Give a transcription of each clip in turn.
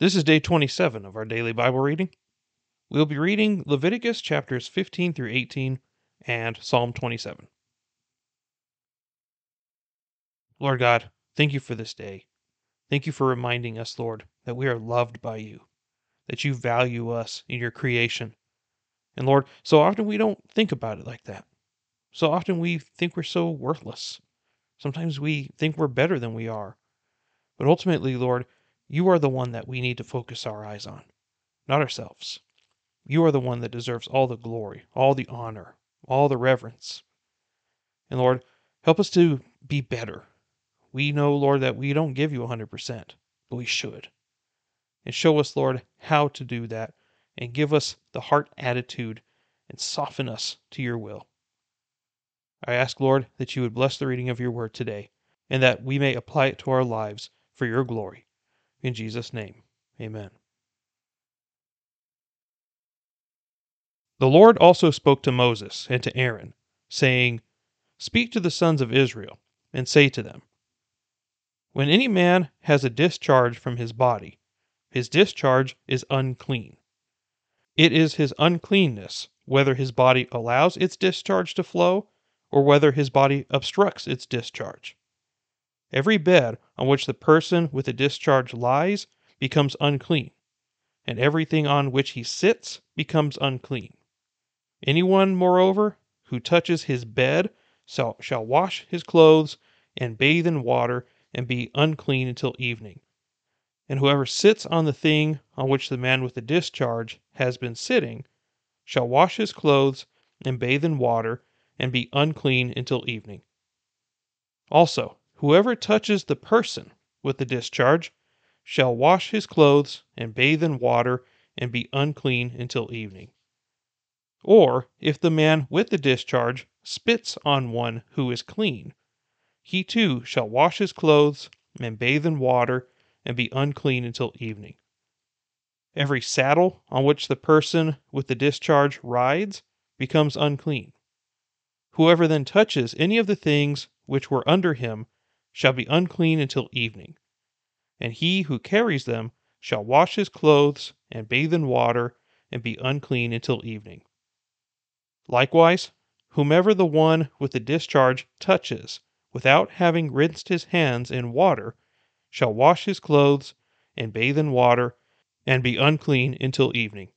This is day 27 of our daily Bible reading. We'll be reading Leviticus chapters 15 through 18 and Psalm 27. Lord God, thank you for this day. Thank you for reminding us, Lord, that we are loved by you, that you value us in your creation. And Lord, so often we don't think about it like that. So often we think we're so worthless. Sometimes we think we're better than we are. But ultimately, Lord, you are the one that we need to focus our eyes on, not ourselves. You are the one that deserves all the glory, all the honor, all the reverence. And Lord, help us to be better. We know, Lord, that we don't give you 100%, but we should. And show us, Lord, how to do that and give us the heart attitude and soften us to your will. I ask, Lord, that you would bless the reading of your word today and that we may apply it to our lives for your glory. In Jesus' name, amen. The Lord also spoke to Moses and to Aaron, saying, Speak to the sons of Israel, and say to them, When any man has a discharge from his body, his discharge is unclean. It is his uncleanness, whether his body allows its discharge to flow, or whether his body obstructs its discharge. Every bed on which the person with the discharge lies becomes unclean, and everything on which he sits becomes unclean. Anyone, moreover, who touches his bed shall, shall wash his clothes and bathe in water and be unclean until evening. And whoever sits on the thing on which the man with the discharge has been sitting shall wash his clothes and bathe in water and be unclean until evening. Also, Whoever touches the person with the discharge shall wash his clothes and bathe in water and be unclean until evening. Or, if the man with the discharge spits on one who is clean, he too shall wash his clothes and bathe in water and be unclean until evening. Every saddle on which the person with the discharge rides becomes unclean. Whoever then touches any of the things which were under him shall be unclean until evening. And he who carries them shall wash his clothes and bathe in water and be unclean until evening. Likewise, whomever the one with the discharge touches without having rinsed his hands in water shall wash his clothes and bathe in water and be unclean until evening.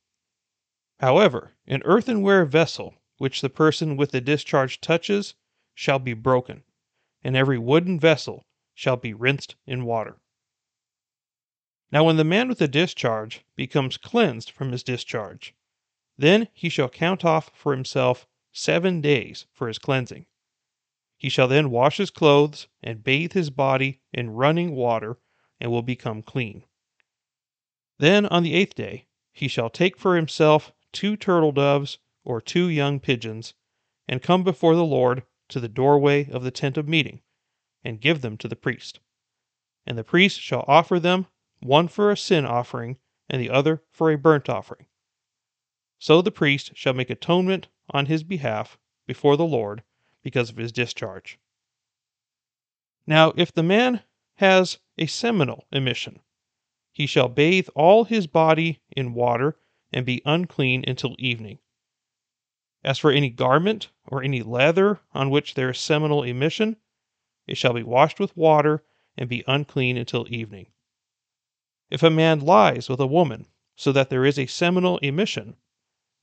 However, an earthenware vessel which the person with the discharge touches shall be broken and every wooden vessel shall be rinsed in water. Now, when the man with the discharge becomes cleansed from his discharge, then he shall count off for himself seven days for his cleansing. He shall then wash his clothes and bathe his body in running water, and will become clean. Then on the eighth day he shall take for himself two turtle doves or two young pigeons, and come before the Lord to the doorway of the tent of meeting, and give them to the priest. And the priest shall offer them, one for a sin offering, and the other for a burnt offering. So the priest shall make atonement on his behalf before the Lord because of his discharge. Now, if the man has a seminal emission, he shall bathe all his body in water and be unclean until evening. As for any garment or any leather on which there is seminal emission, it shall be washed with water and be unclean until evening. If a man lies with a woman so that there is a seminal emission,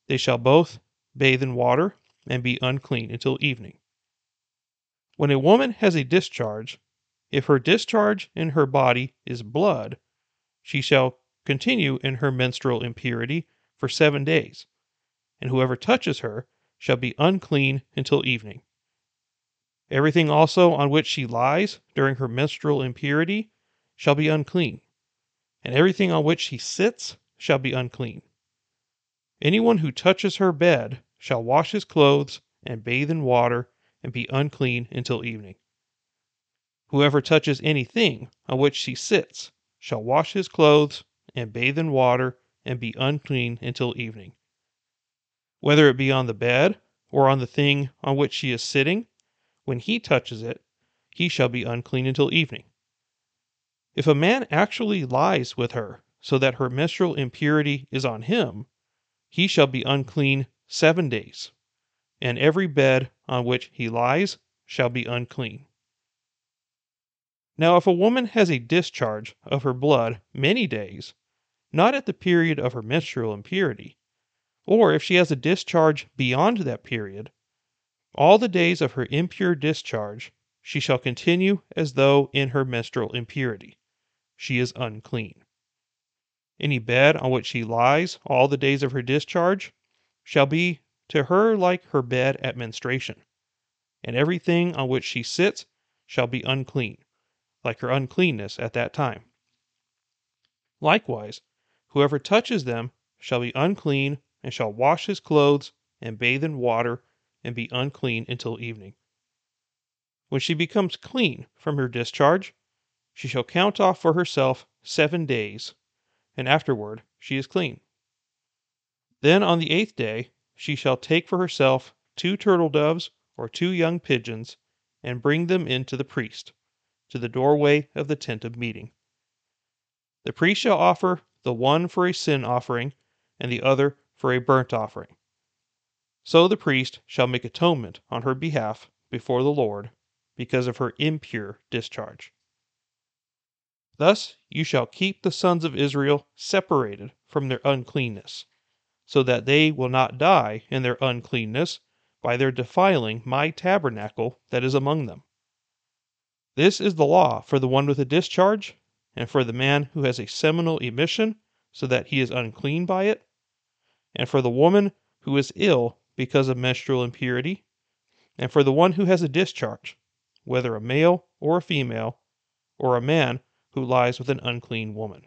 they shall both bathe in water and be unclean until evening. When a woman has a discharge, if her discharge in her body is blood, she shall continue in her menstrual impurity for seven days and whoever touches her shall be unclean until evening. Everything also on which she lies during her menstrual impurity shall be unclean, and everything on which she sits shall be unclean. Anyone who touches her bed shall wash his clothes and bathe in water and be unclean until evening. Whoever touches anything on which she sits shall wash his clothes and bathe in water and be unclean until evening whether it be on the bed or on the thing on which she is sitting, when he touches it, he shall be unclean until evening. If a man actually lies with her so that her menstrual impurity is on him, he shall be unclean seven days, and every bed on which he lies shall be unclean. Now, if a woman has a discharge of her blood many days, not at the period of her menstrual impurity, or if she has a discharge beyond that period, all the days of her impure discharge she shall continue as though in her menstrual impurity. She is unclean. Any bed on which she lies all the days of her discharge shall be to her like her bed at menstruation, and everything on which she sits shall be unclean, like her uncleanness at that time. Likewise, whoever touches them shall be unclean, and shall wash his clothes, and bathe in water, and be unclean until evening. When she becomes clean from her discharge, she shall count off for herself seven days, and afterward she is clean. Then on the eighth day she shall take for herself two turtle doves or two young pigeons, and bring them in to the priest, to the doorway of the tent of meeting. The priest shall offer the one for a sin offering, and the other for a burnt offering. So the priest shall make atonement on her behalf before the Lord because of her impure discharge. Thus you shall keep the sons of Israel separated from their uncleanness, so that they will not die in their uncleanness by their defiling my tabernacle that is among them. This is the law for the one with a discharge, and for the man who has a seminal emission, so that he is unclean by it, and for the woman who is ill because of menstrual impurity, and for the one who has a discharge, whether a male or a female, or a man who lies with an unclean woman.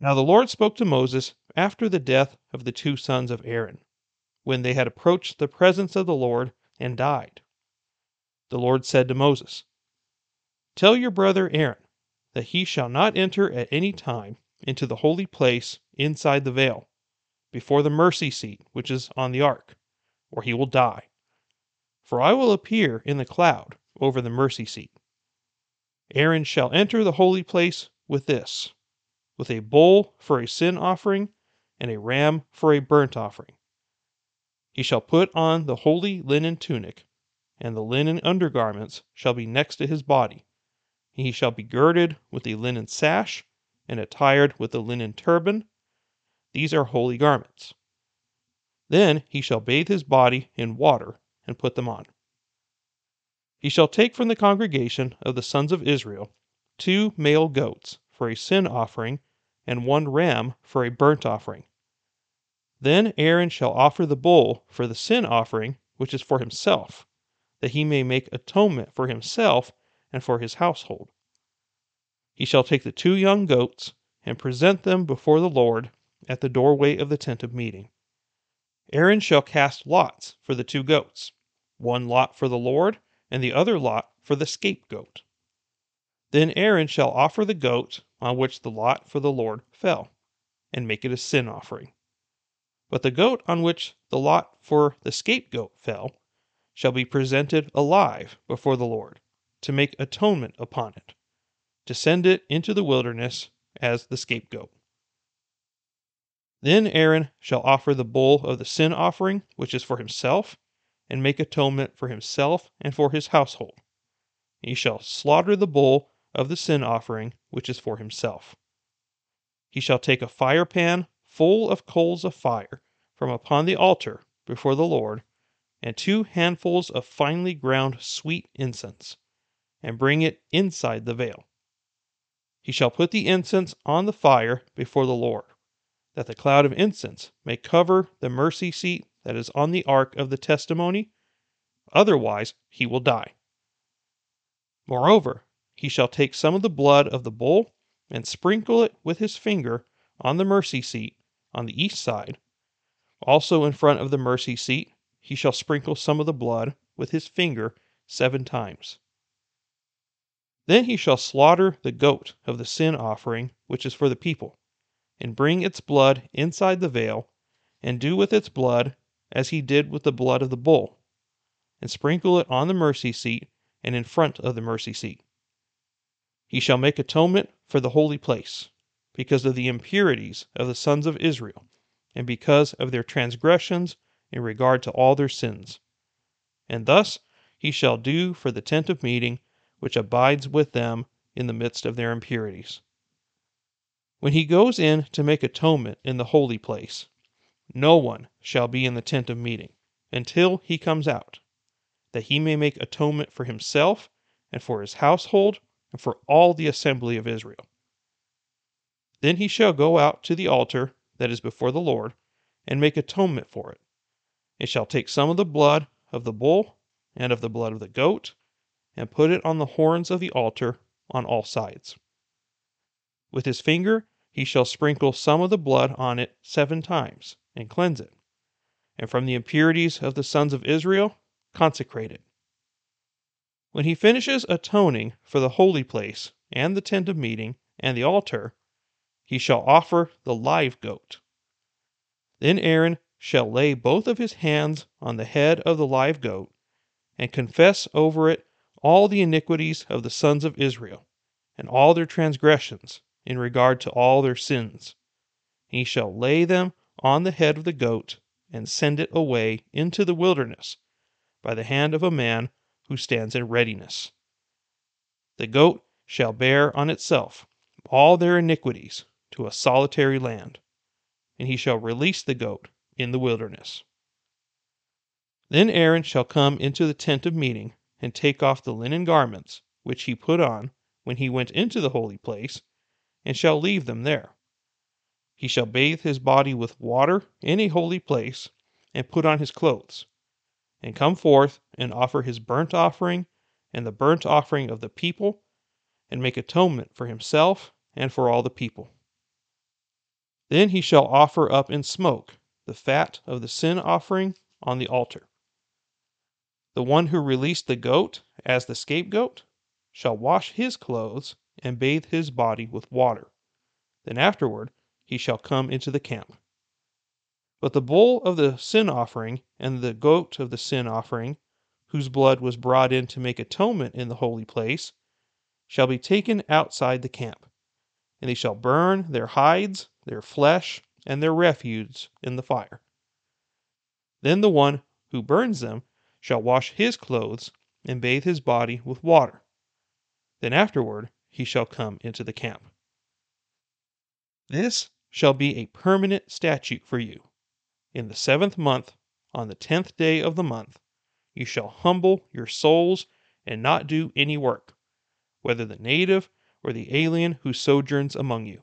Now the Lord spoke to Moses after the death of the two sons of Aaron, when they had approached the presence of the Lord and died. The Lord said to Moses, Tell your brother Aaron that he shall not enter at any time into the holy place inside the veil, before the mercy seat which is on the ark, or he will die. For I will appear in the cloud over the mercy seat. Aaron shall enter the holy place with this with a bull for a sin offering, and a ram for a burnt offering. He shall put on the holy linen tunic, and the linen undergarments shall be next to his body. He shall be girded with a linen sash, and attired with a linen turban. These are holy garments. Then he shall bathe his body in water and put them on. He shall take from the congregation of the sons of Israel two male goats for a sin offering, and one ram for a burnt offering. Then Aaron shall offer the bull for the sin offering, which is for himself, that he may make atonement for himself and for his household. He shall take the two young goats and present them before the Lord at the doorway of the tent of meeting. Aaron shall cast lots for the two goats, one lot for the Lord, and the other lot for the scapegoat. Then Aaron shall offer the goat on which the lot for the Lord fell, and make it a sin offering. But the goat on which the lot for the scapegoat fell shall be presented alive before the Lord, to make atonement upon it, to send it into the wilderness as the scapegoat. Then Aaron shall offer the bull of the sin offering, which is for himself, and make atonement for himself and for his household. He shall slaughter the bull of the sin offering, which is for himself. He shall take a fire pan full of coals of fire from upon the altar before the Lord, and two handfuls of finely ground sweet incense, and bring it inside the veil. He shall put the incense on the fire before the Lord that the cloud of incense may cover the mercy seat that is on the ark of the testimony, otherwise he will die. Moreover, he shall take some of the blood of the bull and sprinkle it with his finger on the mercy seat on the east side. Also in front of the mercy seat, he shall sprinkle some of the blood with his finger seven times. Then he shall slaughter the goat of the sin offering, which is for the people and bring its blood inside the veil, and do with its blood as he did with the blood of the bull, and sprinkle it on the mercy seat and in front of the mercy seat. He shall make atonement for the holy place, because of the impurities of the sons of Israel, and because of their transgressions in regard to all their sins. And thus he shall do for the tent of meeting, which abides with them in the midst of their impurities. When he goes in to make atonement in the holy place, no one shall be in the tent of meeting until he comes out, that he may make atonement for himself and for his household and for all the assembly of Israel. Then he shall go out to the altar that is before the Lord, and make atonement for it, and shall take some of the blood of the bull and of the blood of the goat, and put it on the horns of the altar on all sides. With his finger he shall sprinkle some of the blood on it seven times, and cleanse it, and from the impurities of the sons of Israel consecrate it. When he finishes atoning for the holy place, and the tent of meeting, and the altar, he shall offer the live goat. Then Aaron shall lay both of his hands on the head of the live goat, and confess over it all the iniquities of the sons of Israel, and all their transgressions in regard to all their sins. He shall lay them on the head of the goat, and send it away into the wilderness by the hand of a man who stands in readiness. The goat shall bear on itself all their iniquities to a solitary land, and he shall release the goat in the wilderness. Then Aaron shall come into the tent of meeting, and take off the linen garments which he put on when he went into the holy place, and shall leave them there. He shall bathe his body with water in a holy place, and put on his clothes, and come forth and offer his burnt offering and the burnt offering of the people, and make atonement for himself and for all the people. Then he shall offer up in smoke the fat of the sin offering on the altar. The one who released the goat as the scapegoat shall wash his clothes and bathe his body with water. Then afterward he shall come into the camp. But the bull of the sin offering and the goat of the sin offering, whose blood was brought in to make atonement in the holy place, shall be taken outside the camp, and they shall burn their hides their flesh, and their refuse in the fire. Then the one who burns them shall wash his clothes and bathe his body with water. Then afterward he shall come into the camp. This shall be a permanent statute for you. In the seventh month, on the tenth day of the month, you shall humble your souls and not do any work, whether the native or the alien who sojourns among you.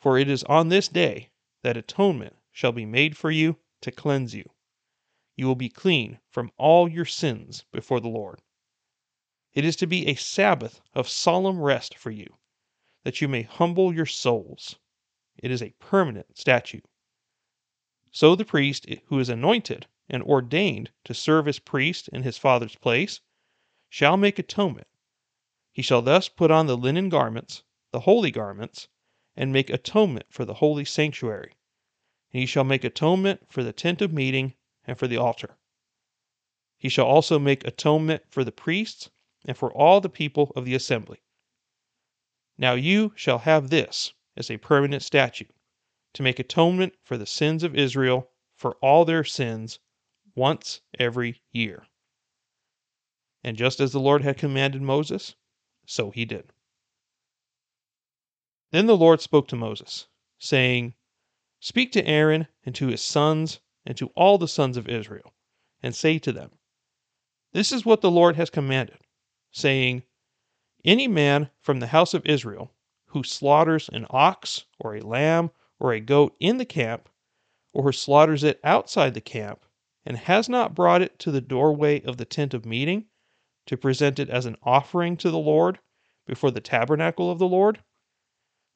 For it is on this day that atonement shall be made for you to cleanse you. You will be clean from all your sins before the Lord. It is to be a Sabbath of solemn rest for you, that you may humble your souls. It is a permanent statute. So the priest who is anointed and ordained to serve as priest in his father's place shall make atonement. He shall thus put on the linen garments, the holy garments, and make atonement for the holy sanctuary. And he shall make atonement for the tent of meeting and for the altar. He shall also make atonement for the priests and for all the people of the assembly. Now you shall have this as a permanent statute, to make atonement for the sins of Israel for all their sins once every year. And just as the Lord had commanded Moses, so he did. Then the Lord spoke to Moses, saying, Speak to Aaron and to his sons and to all the sons of Israel, and say to them, This is what the Lord has commanded, saying, Any man from the house of Israel who slaughters an ox or a lamb or a goat in the camp, or who slaughters it outside the camp, and has not brought it to the doorway of the tent of meeting to present it as an offering to the Lord before the tabernacle of the Lord,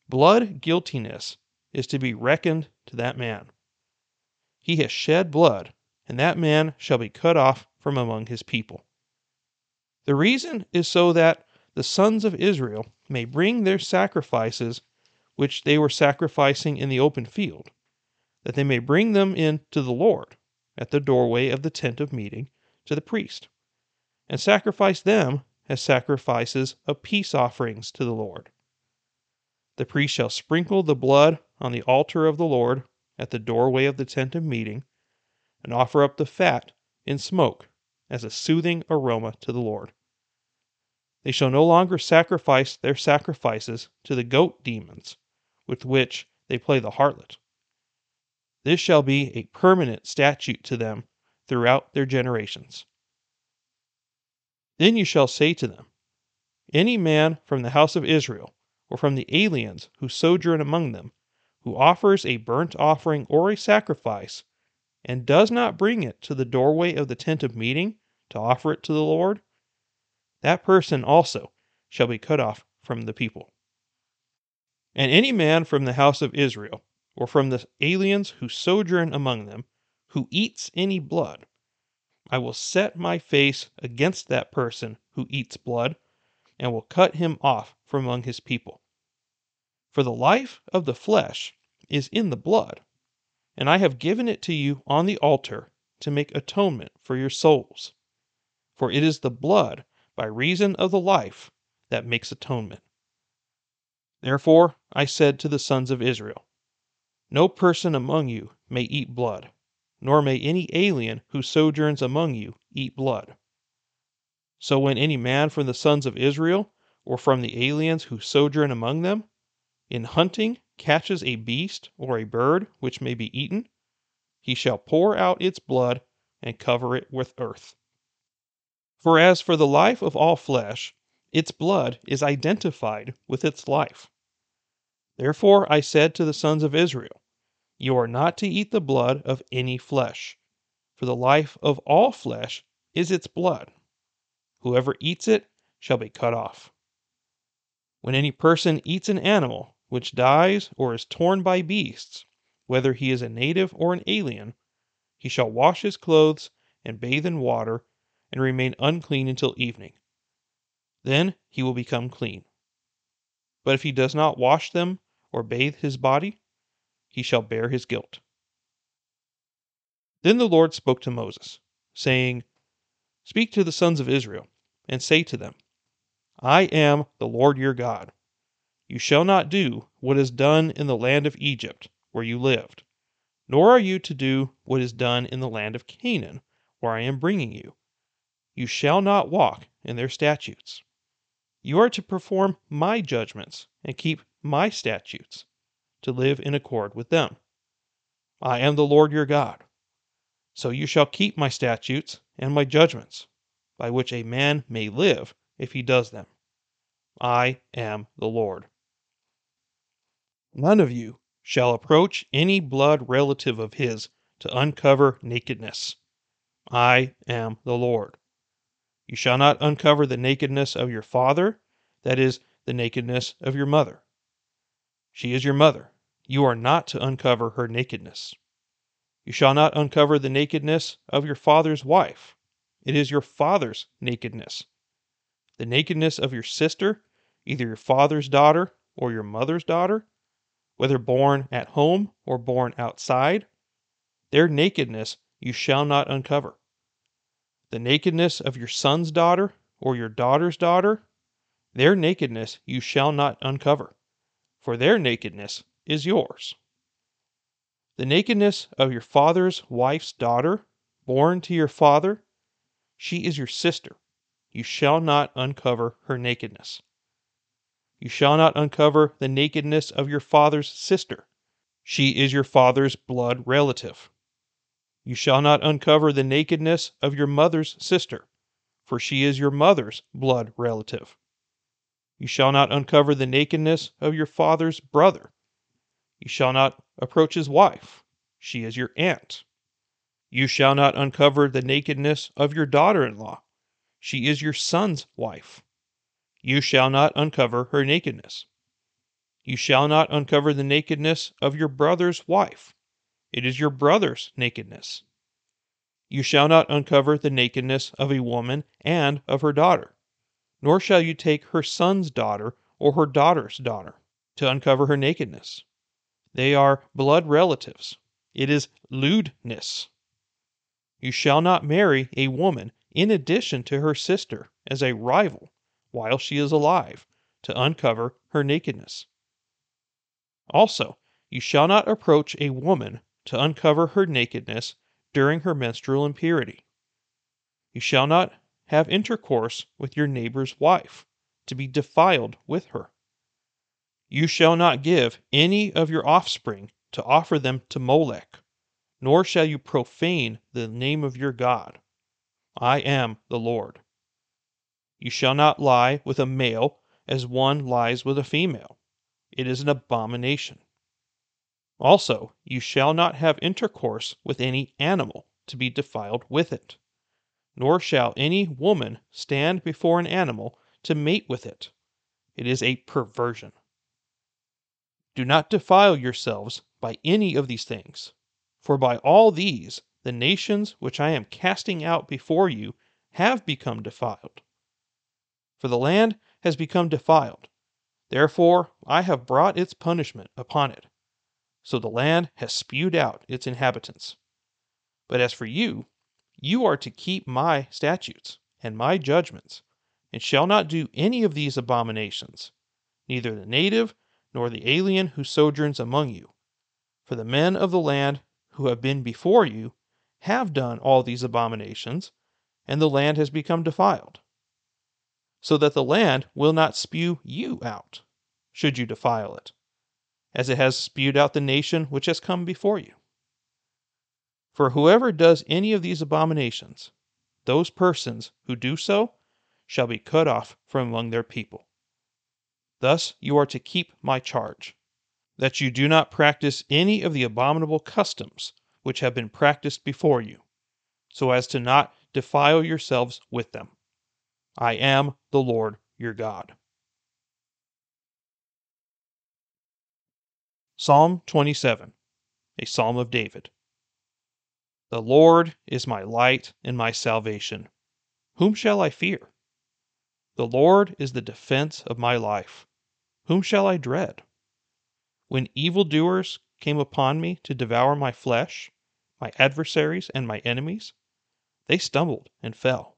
Blood guiltiness is to be reckoned to that man. He has shed blood, and that man shall be cut off from among his people. The reason is so that the sons of Israel may bring their sacrifices which they were sacrificing in the open field, that they may bring them in to the Lord at the doorway of the tent of meeting to the priest, and sacrifice them as sacrifices of peace offerings to the Lord. the priest shall sprinkle the blood on the altar of the Lord at the doorway of the tent of meeting, and offer up the fat in smoke as a soothing aroma to the Lord. They shall no longer sacrifice their sacrifices to the goat demons with which they play the harlot. This shall be a permanent statute to them throughout their generations. Then you shall say to them, Any man from the house of Israel, or from the aliens who sojourn among them, who offers a burnt offering or a sacrifice, and does not bring it to the doorway of the tent of meeting to offer it to the Lord, that person also shall be cut off from the people. And any man from the house of Israel, or from the aliens who sojourn among them, who eats any blood, I will set my face against that person who eats blood, and will cut him off from among his people. For the life of the flesh is in the blood, and I have given it to you on the altar to make atonement for your souls. For it is the blood, by reason of the life, that makes atonement. Therefore I said to the sons of Israel, No person among you may eat blood, nor may any alien who sojourns among you eat blood. So when any man from the sons of Israel, or from the aliens who sojourn among them, in hunting catches a beast or a bird which may be eaten, he shall pour out its blood and cover it with earth. For as for the life of all flesh, its blood is identified with its life. Therefore I said to the sons of Israel, You are not to eat the blood of any flesh, for the life of all flesh is its blood. Whoever eats it shall be cut off. When any person eats an animal which dies or is torn by beasts, whether he is a native or an alien, he shall wash his clothes and bathe in water and remain unclean until evening. Then he will become clean. But if he does not wash them or bathe his body, he shall bear his guilt. Then the Lord spoke to Moses, saying, Speak to the sons of Israel, and say to them, I am the Lord your God. You shall not do what is done in the land of Egypt, where you lived, nor are you to do what is done in the land of Canaan, where I am bringing you you shall not walk in their statutes. You are to perform my judgments and keep my statutes, to live in accord with them. I am the Lord your God. So you shall keep my statutes and my judgments, by which a man may live if he does them. I am the Lord. None of you shall approach any blood relative of his to uncover nakedness. I am the Lord. You shall not uncover the nakedness of your father, that is, the nakedness of your mother. She is your mother. You are not to uncover her nakedness. You shall not uncover the nakedness of your father's wife. It is your father's nakedness. The nakedness of your sister, either your father's daughter or your mother's daughter, whether born at home or born outside, their nakedness you shall not uncover the nakedness of your son's daughter or your daughter's daughter, their nakedness you shall not uncover, for their nakedness is yours. The nakedness of your father's wife's daughter, born to your father, she is your sister. You shall not uncover her nakedness. You shall not uncover the nakedness of your father's sister. She is your father's blood relative. You shall not uncover the nakedness of your mother's sister, for she is your mother's blood relative. You shall not uncover the nakedness of your father's brother. You shall not approach his wife, she is your aunt. You shall not uncover the nakedness of your daughter in law, she is your son's wife. You shall not uncover her nakedness. You shall not uncover the nakedness of your brother's wife it is your brother's nakedness. You shall not uncover the nakedness of a woman and of her daughter, nor shall you take her son's daughter or her daughter's daughter to uncover her nakedness. They are blood relatives. It is lewdness. You shall not marry a woman in addition to her sister as a rival while she is alive to uncover her nakedness. Also, you shall not approach a woman to uncover her nakedness during her menstrual impurity. You shall not have intercourse with your neighbor's wife, to be defiled with her. You shall not give any of your offspring to offer them to Molech, nor shall you profane the name of your God. I am the Lord. You shall not lie with a male as one lies with a female. It is an abomination. Also, you shall not have intercourse with any animal to be defiled with it, nor shall any woman stand before an animal to mate with it. It is a perversion. Do not defile yourselves by any of these things, for by all these the nations which I am casting out before you have become defiled. For the land has become defiled, therefore I have brought its punishment upon it. So the land has spewed out its inhabitants. But as for you, you are to keep my statutes and my judgments, and shall not do any of these abominations, neither the native nor the alien who sojourns among you. For the men of the land who have been before you have done all these abominations, and the land has become defiled. So that the land will not spew you out, should you defile it, as it has spewed out the nation which has come before you. For whoever does any of these abominations, those persons who do so shall be cut off from among their people. Thus you are to keep my charge, that you do not practice any of the abominable customs which have been practiced before you, so as to not defile yourselves with them. I am the Lord your God. Psalm 27, a psalm of David. The Lord is my light and my salvation. Whom shall I fear? The Lord is the defense of my life. Whom shall I dread? When evildoers came upon me to devour my flesh, my adversaries and my enemies, they stumbled and fell.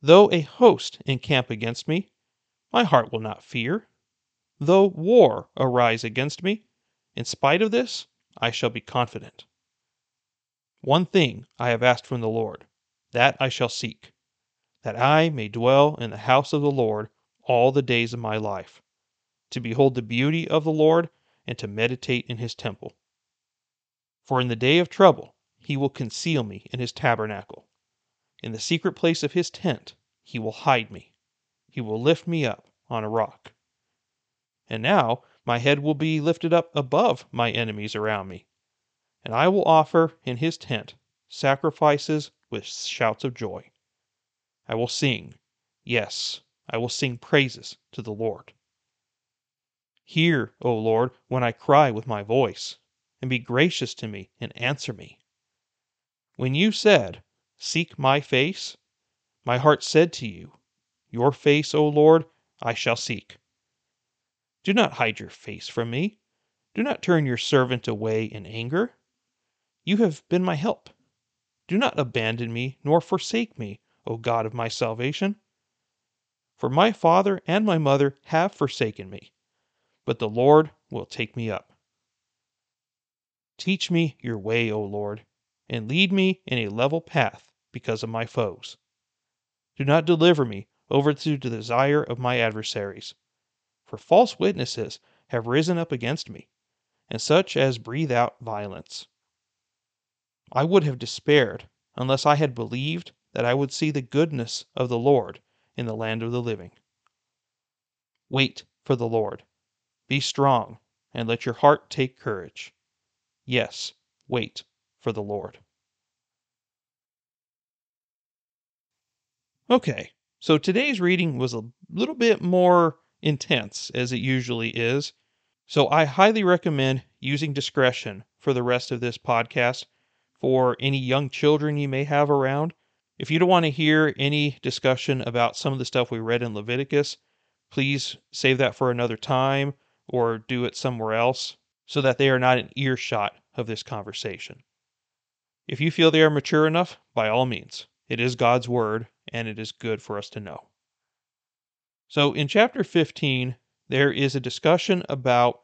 Though a host encamp against me, my heart will not fear. Though war arise against me, in spite of this, I shall be confident. One thing I have asked from the Lord, that I shall seek, that I may dwell in the house of the Lord all the days of my life to behold the beauty of the Lord, and to meditate in his temple. For in the day of trouble he will conceal me in his tabernacle. In the secret place of his tent he will hide me. He will lift me up on a rock. And now my head will be lifted up above my enemies around me. And I will offer in his tent sacrifices with shouts of joy. I will sing, yes, I will sing praises to the Lord. Hear, O Lord, when I cry with my voice, and be gracious to me and answer me. When you said, Seek my face, my heart said to you, Your face, O Lord, I shall seek. Do not hide your face from me. Do not turn your servant away in anger. You have been my help. Do not abandon me nor forsake me, O God of my salvation. For my father and my mother have forsaken me but the Lord will take me up. Teach me your way, O Lord, and lead me in a level path because of my foes. Do not deliver me over to the desire of my adversaries, for false witnesses have risen up against me, and such as breathe out violence. I would have despaired unless I had believed that I would see the goodness of the Lord in the land of the living. Wait for the Lord. Be strong, and let your heart take courage. Yes, wait for the Lord. Okay, so today's reading was a little bit more intense, as it usually is. So I highly recommend using discretion for the rest of this podcast for any young children you may have around. If you don't want to hear any discussion about some of the stuff we read in Leviticus, please save that for another time or do it somewhere else so that they are not in earshot of this conversation. If you feel they are mature enough, by all means, it is God's word and it is good for us to know. So in chapter 15, there is a discussion about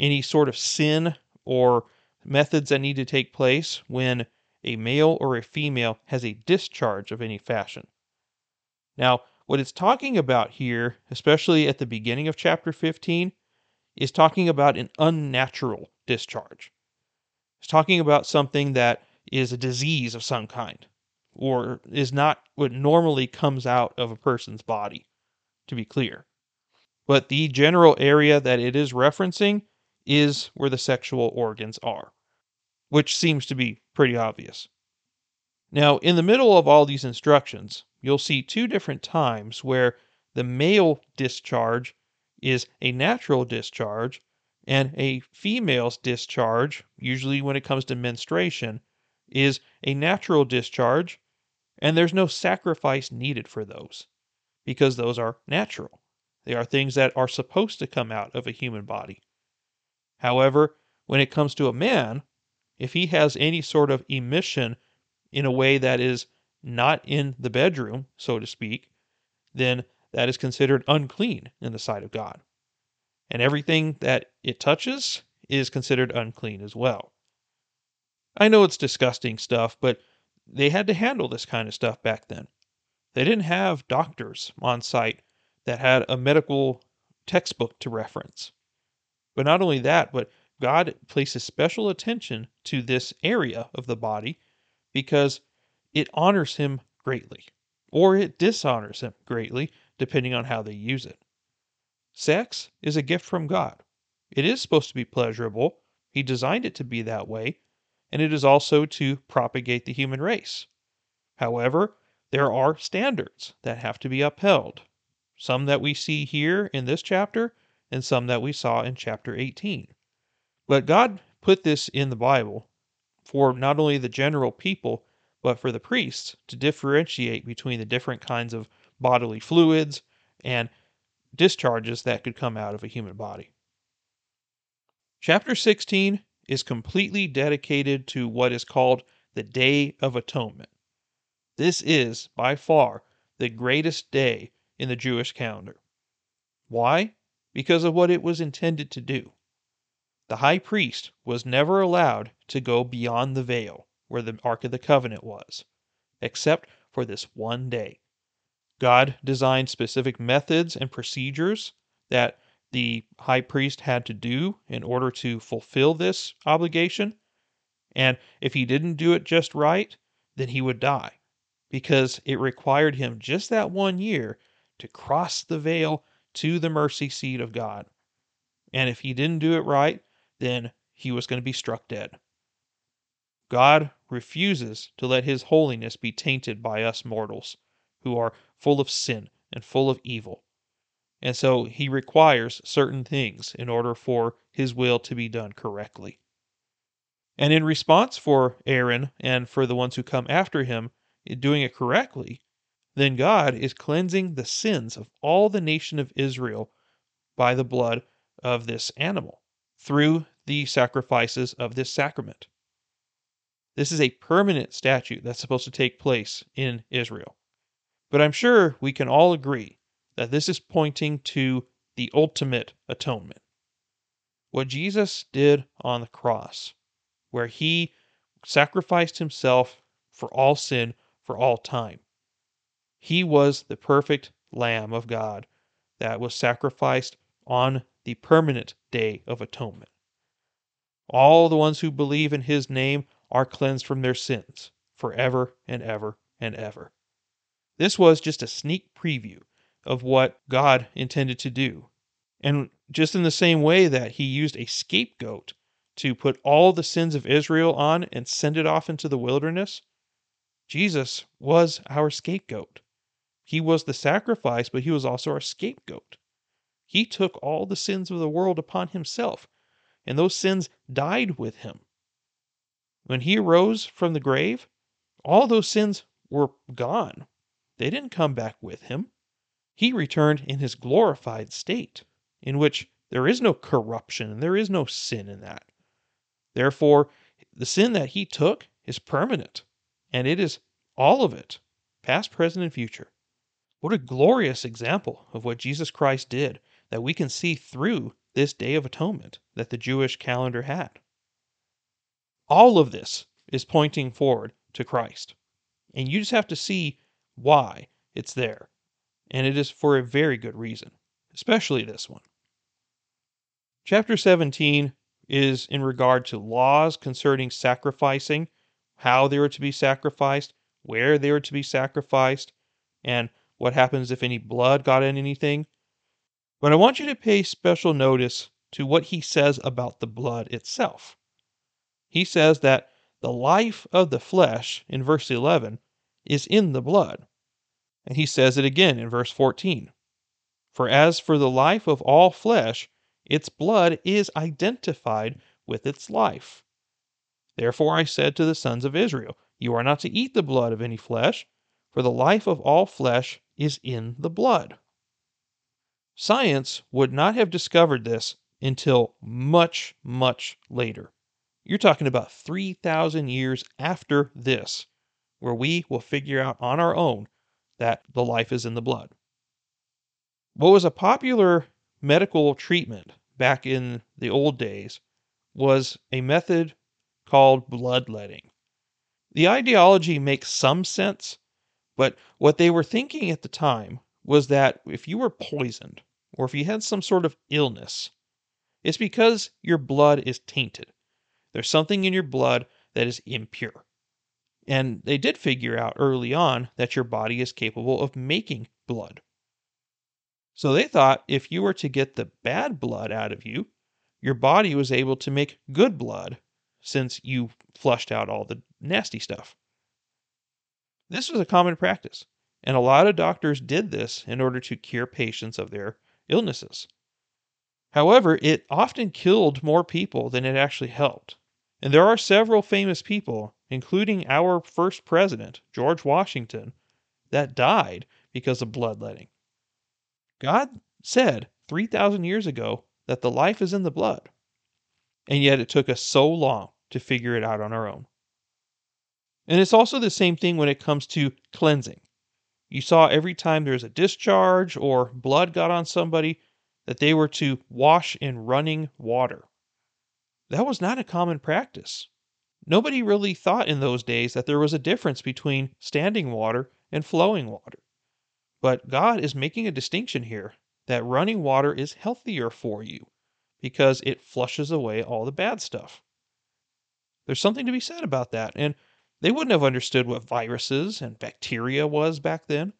any sort of sin or methods that need to take place when a male or a female has a discharge of any fashion. Now, what it's talking about here, especially at the beginning of chapter 15, is talking about an unnatural discharge. It's talking about something that is a disease of some kind or is not what normally comes out of a person's body, to be clear. But the general area that it is referencing is where the sexual organs are, which seems to be pretty obvious. Now, in the middle of all these instructions, you'll see two different times where the male discharge is a natural discharge and a female's discharge, usually when it comes to menstruation, is a natural discharge, and there's no sacrifice needed for those because those are natural. They are things that are supposed to come out of a human body. However, when it comes to a man, if he has any sort of emission in a way that is not in the bedroom, so to speak, then that is considered unclean in the sight of God. And everything that it touches is considered unclean as well. I know it's disgusting stuff, but they had to handle this kind of stuff back then. They didn't have doctors on site that had a medical textbook to reference. But not only that, but God places special attention to this area of the body because it honors him greatly, or it dishonors him greatly, depending on how they use it. Sex is a gift from God. It is supposed to be pleasurable. He designed it to be that way, and it is also to propagate the human race. However, there are standards that have to be upheld, some that we see here in this chapter, and some that we saw in chapter 18. But God put this in the Bible for not only the general people, but for the priests to differentiate between the different kinds of bodily fluids and discharges that could come out of a human body. Chapter 16 is completely dedicated to what is called the Day of Atonement. This is, by far, the greatest day in the Jewish calendar. Why? Because of what it was intended to do. The high priest was never allowed to go beyond the veil where the Ark of the Covenant was, except for this one day. God designed specific methods and procedures that the high priest had to do in order to fulfill this obligation. And if he didn't do it just right, then he would die because it required him just that one year to cross the veil to the mercy seat of God. And if he didn't do it right, then he was going to be struck dead. God refuses to let his holiness be tainted by us mortals, who are full of sin and full of evil. And so he requires certain things in order for his will to be done correctly. And in response for Aaron and for the ones who come after him doing it correctly, then God is cleansing the sins of all the nation of Israel by the blood of this animal through the sacrifices of this sacrament. This is a permanent statute that's supposed to take place in Israel. But I'm sure we can all agree that this is pointing to the ultimate atonement. What Jesus did on the cross, where he sacrificed himself for all sin for all time. He was the perfect Lamb of God that was sacrificed on the permanent day of atonement. All the ones who believe in his name are cleansed from their sins forever and ever and ever. This was just a sneak preview of what God intended to do. And just in the same way that he used a scapegoat to put all the sins of Israel on and send it off into the wilderness, Jesus was our scapegoat. He was the sacrifice, but he was also our scapegoat. He took all the sins of the world upon himself, and those sins died with him. When he arose from the grave, all those sins were gone. They didn't come back with him he returned in his glorified state, in which there is no corruption and there is no sin in that. Therefore, the sin that he took is permanent, and it is all of it, past, present, and future. What a glorious example of what Jesus Christ did that we can see through this Day of Atonement that the Jewish calendar had. All of this is pointing forward to Christ. And you just have to see why it's there. And it is for a very good reason, especially this one. Chapter 17 is in regard to laws concerning sacrificing, how they were to be sacrificed, where they were to be sacrificed, and what happens if any blood got in anything. But I want you to pay special notice to what he says about the blood itself. He says that the life of the flesh, in verse 11, is in the blood. And he says it again in verse 14. For as for the life of all flesh, its blood is identified with its life. Therefore I said to the sons of Israel, You are not to eat the blood of any flesh, for the life of all flesh is in the blood. Science would not have discovered this until much, much later. You're talking about 3,000 years after this, where we will figure out on our own that the life is in the blood. What was a popular medical treatment back in the old days was a method called bloodletting. The ideology makes some sense, but what they were thinking at the time was that if you were poisoned or if you had some sort of illness, it's because your blood is tainted. There's something in your blood that is impure. And they did figure out early on that your body is capable of making blood. So they thought if you were to get the bad blood out of you, your body was able to make good blood since you flushed out all the nasty stuff. This was a common practice, and a lot of doctors did this in order to cure patients of their illnesses. However, it often killed more people than it actually helped. And there are several famous people, including our first president, George Washington, that died because of bloodletting. God said 3,000 years ago that the life is in the blood. And yet it took us so long to figure it out on our own. And it's also the same thing when it comes to cleansing. You saw every time there's a discharge or blood got on somebody that they were to wash in running water. That was not a common practice. Nobody really thought in those days that there was a difference between standing water and flowing water. But God is making a distinction here that running water is healthier for you because it flushes away all the bad stuff. There's something to be said about that. And they wouldn't have understood what viruses and bacteria was back then.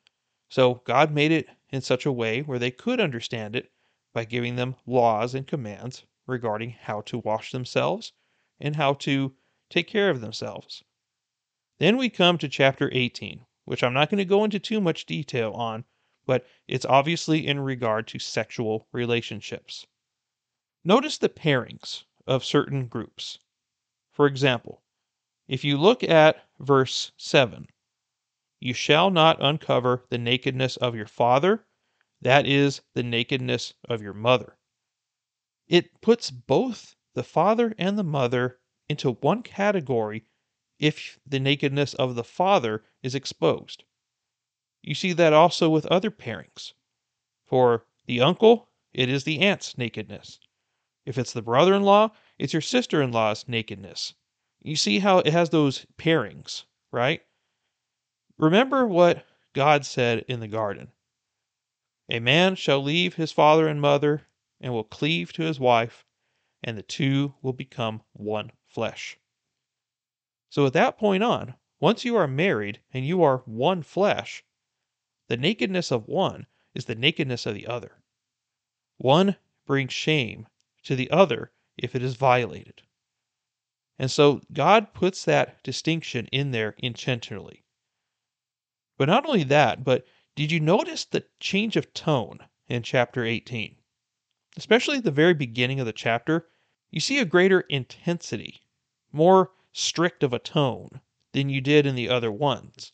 So God made it in such a way where they could understand it by giving them laws and commands regarding how to wash themselves and how to take care of themselves. Then we come to chapter 18, which I'm not going to go into too much detail on, but it's obviously in regard to sexual relationships. Notice the pairings of certain groups. For example, if you look at verse 7, you shall not uncover the nakedness of your father, that is, the nakedness of your mother. It puts both the father and the mother into one category if the nakedness of the father is exposed. You see that also with other pairings. For the uncle, it is the aunt's nakedness. If it's the brother in law, it's your sister in law's nakedness. You see how it has those pairings, right? Remember what God said in the garden A man shall leave his father and mother and will cleave to his wife, and the two will become one flesh. So at that point on, once you are married and you are one flesh, the nakedness of one is the nakedness of the other. One brings shame to the other if it is violated. And so God puts that distinction in there intentionally. But not only that, but did you notice the change of tone in chapter 18? Especially at the very beginning of the chapter, you see a greater intensity, more strict of a tone than you did in the other ones.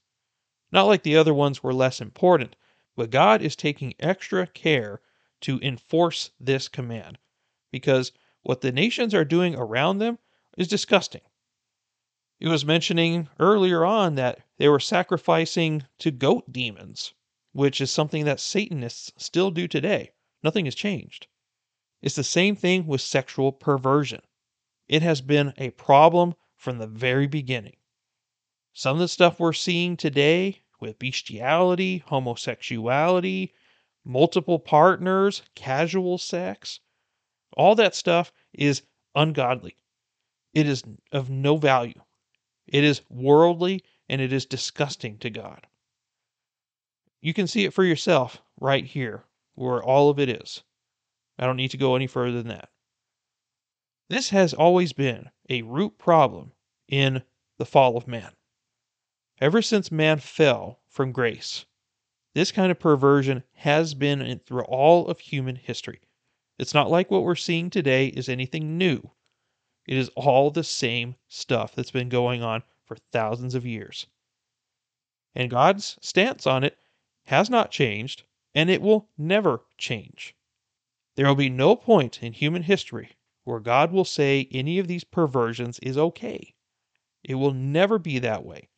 Not like the other ones were less important, but God is taking extra care to enforce this command because what the nations are doing around them is disgusting. It was mentioning earlier on that they were sacrificing to goat demons, which is something that Satanists still do today. Nothing has changed. It's the same thing with sexual perversion. It has been a problem from the very beginning. Some of the stuff we're seeing today with bestiality, homosexuality, multiple partners, casual sex, all that stuff is ungodly. It is of no value. It is worldly and it is disgusting to God. You can see it for yourself right here, where all of it is. I don't need to go any further than that. This has always been a root problem in the fall of man. Ever since man fell from grace, this kind of perversion has been through all of human history. It's not like what we're seeing today is anything new. It is all the same stuff that's been going on for thousands of years. And God's stance on it has not changed, and it will never change. There will be no point in human history where God will say any of these perversions is okay. It will never be that way.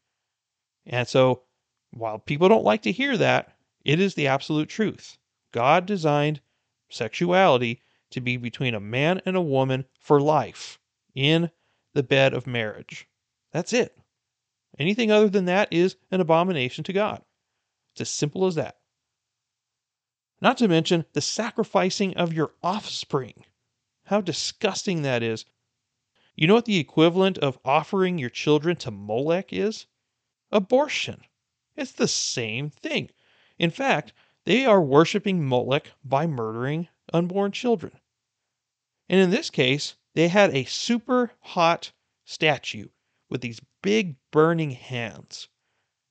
And so, while people don't like to hear that, it is the absolute truth. God designed sexuality to be between a man and a woman for life in the bed of marriage. That's it. Anything other than that is an abomination to God. It's as simple as that. Not to mention the sacrificing of your offspring. How disgusting that is. You know what the equivalent of offering your children to Molech is? Abortion. It's the same thing. In fact, they are worshiping Molech by murdering unborn children. And in this case, they had a super hot statue with these big burning hands.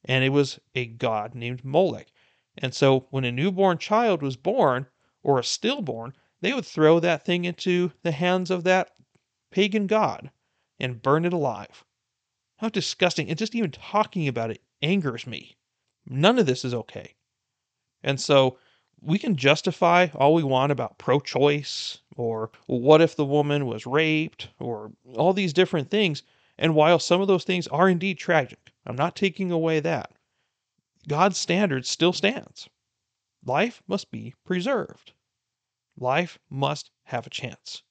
And it was a god named Molech. And so when a newborn child was born, or a stillborn, they would throw that thing into the hands of that pagan god and burn it alive. How disgusting. And just even talking about it angers me. None of this is okay. And so we can justify all we want about pro choice or what if the woman was raped or all these different things. And while some of those things are indeed tragic, I'm not taking away that. God's standard still stands. Life must be preserved. Life must have a chance.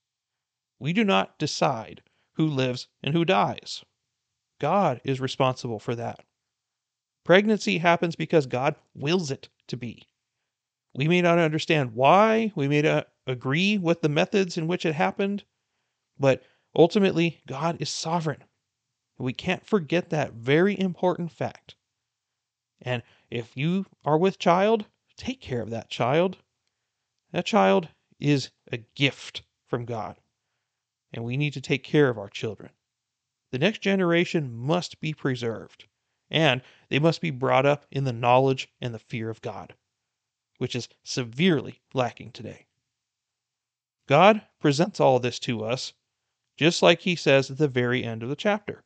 We do not decide who lives and who dies. God is responsible for that. Pregnancy happens because God wills it to be. We may not understand why, we may not agree with the methods in which it happened, but ultimately, God is sovereign. We can't forget that very important fact. And if you are with child, take care of that child. That child is a gift from God. And we need to take care of our children. The next generation must be preserved, and they must be brought up in the knowledge and the fear of God, which is severely lacking today. God presents all this to us just like he says at the very end of the chapter.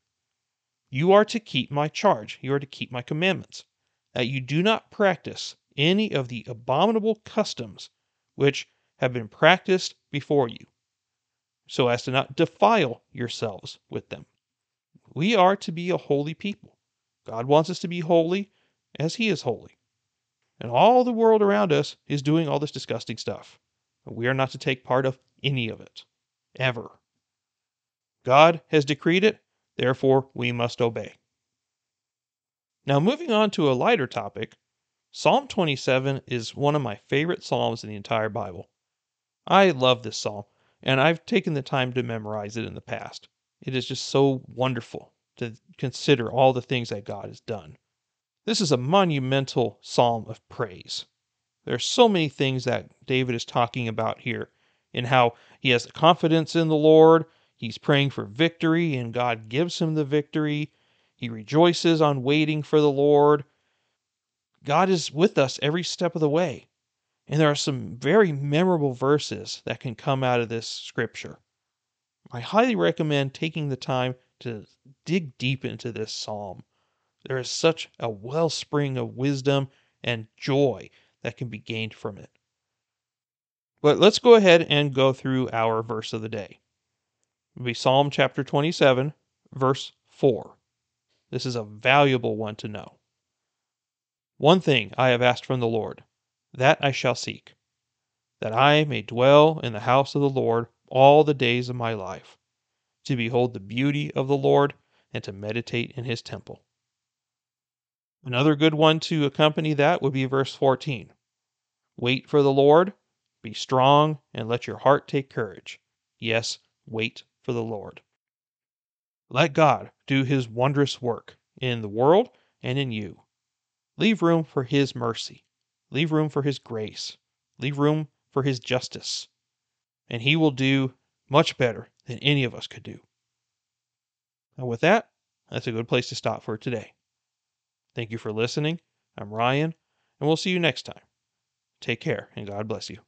You are to keep my charge, you are to keep my commandments that you do not practice any of the abominable customs which have been practiced before you, so as to not defile yourselves with them. We are to be a holy people. God wants us to be holy as He is holy. And all the world around us is doing all this disgusting stuff. We are not to take part of any of it, ever. God has decreed it, therefore we must obey. Now, moving on to a lighter topic, Psalm 27 is one of my favorite Psalms in the entire Bible. I love this Psalm, and I've taken the time to memorize it in the past. It is just so wonderful to consider all the things that God has done. This is a monumental psalm of praise. There are so many things that David is talking about here in how he has confidence in the Lord, he's praying for victory, and God gives him the victory. He rejoices on waiting for the Lord. God is with us every step of the way. And there are some very memorable verses that can come out of this scripture. I highly recommend taking the time to dig deep into this psalm. There is such a wellspring of wisdom and joy that can be gained from it. But let's go ahead and go through our verse of the day. It'll be Psalm chapter 27, verse 4. This is a valuable one to know. One thing I have asked from the Lord, that I shall seek, that I may dwell in the house of the Lord all the days of my life, to behold the beauty of the Lord and to meditate in his temple. Another good one to accompany that would be verse 14. Wait for the Lord, be strong, and let your heart take courage. Yes, wait for the Lord. Let God do his wondrous work in the world and in you. Leave room for his mercy. Leave room for his grace. Leave room for his justice. And he will do much better than any of us could do. And with that, that's a good place to stop for today. Thank you for listening. I'm Ryan, and we'll see you next time. Take care, and God bless you.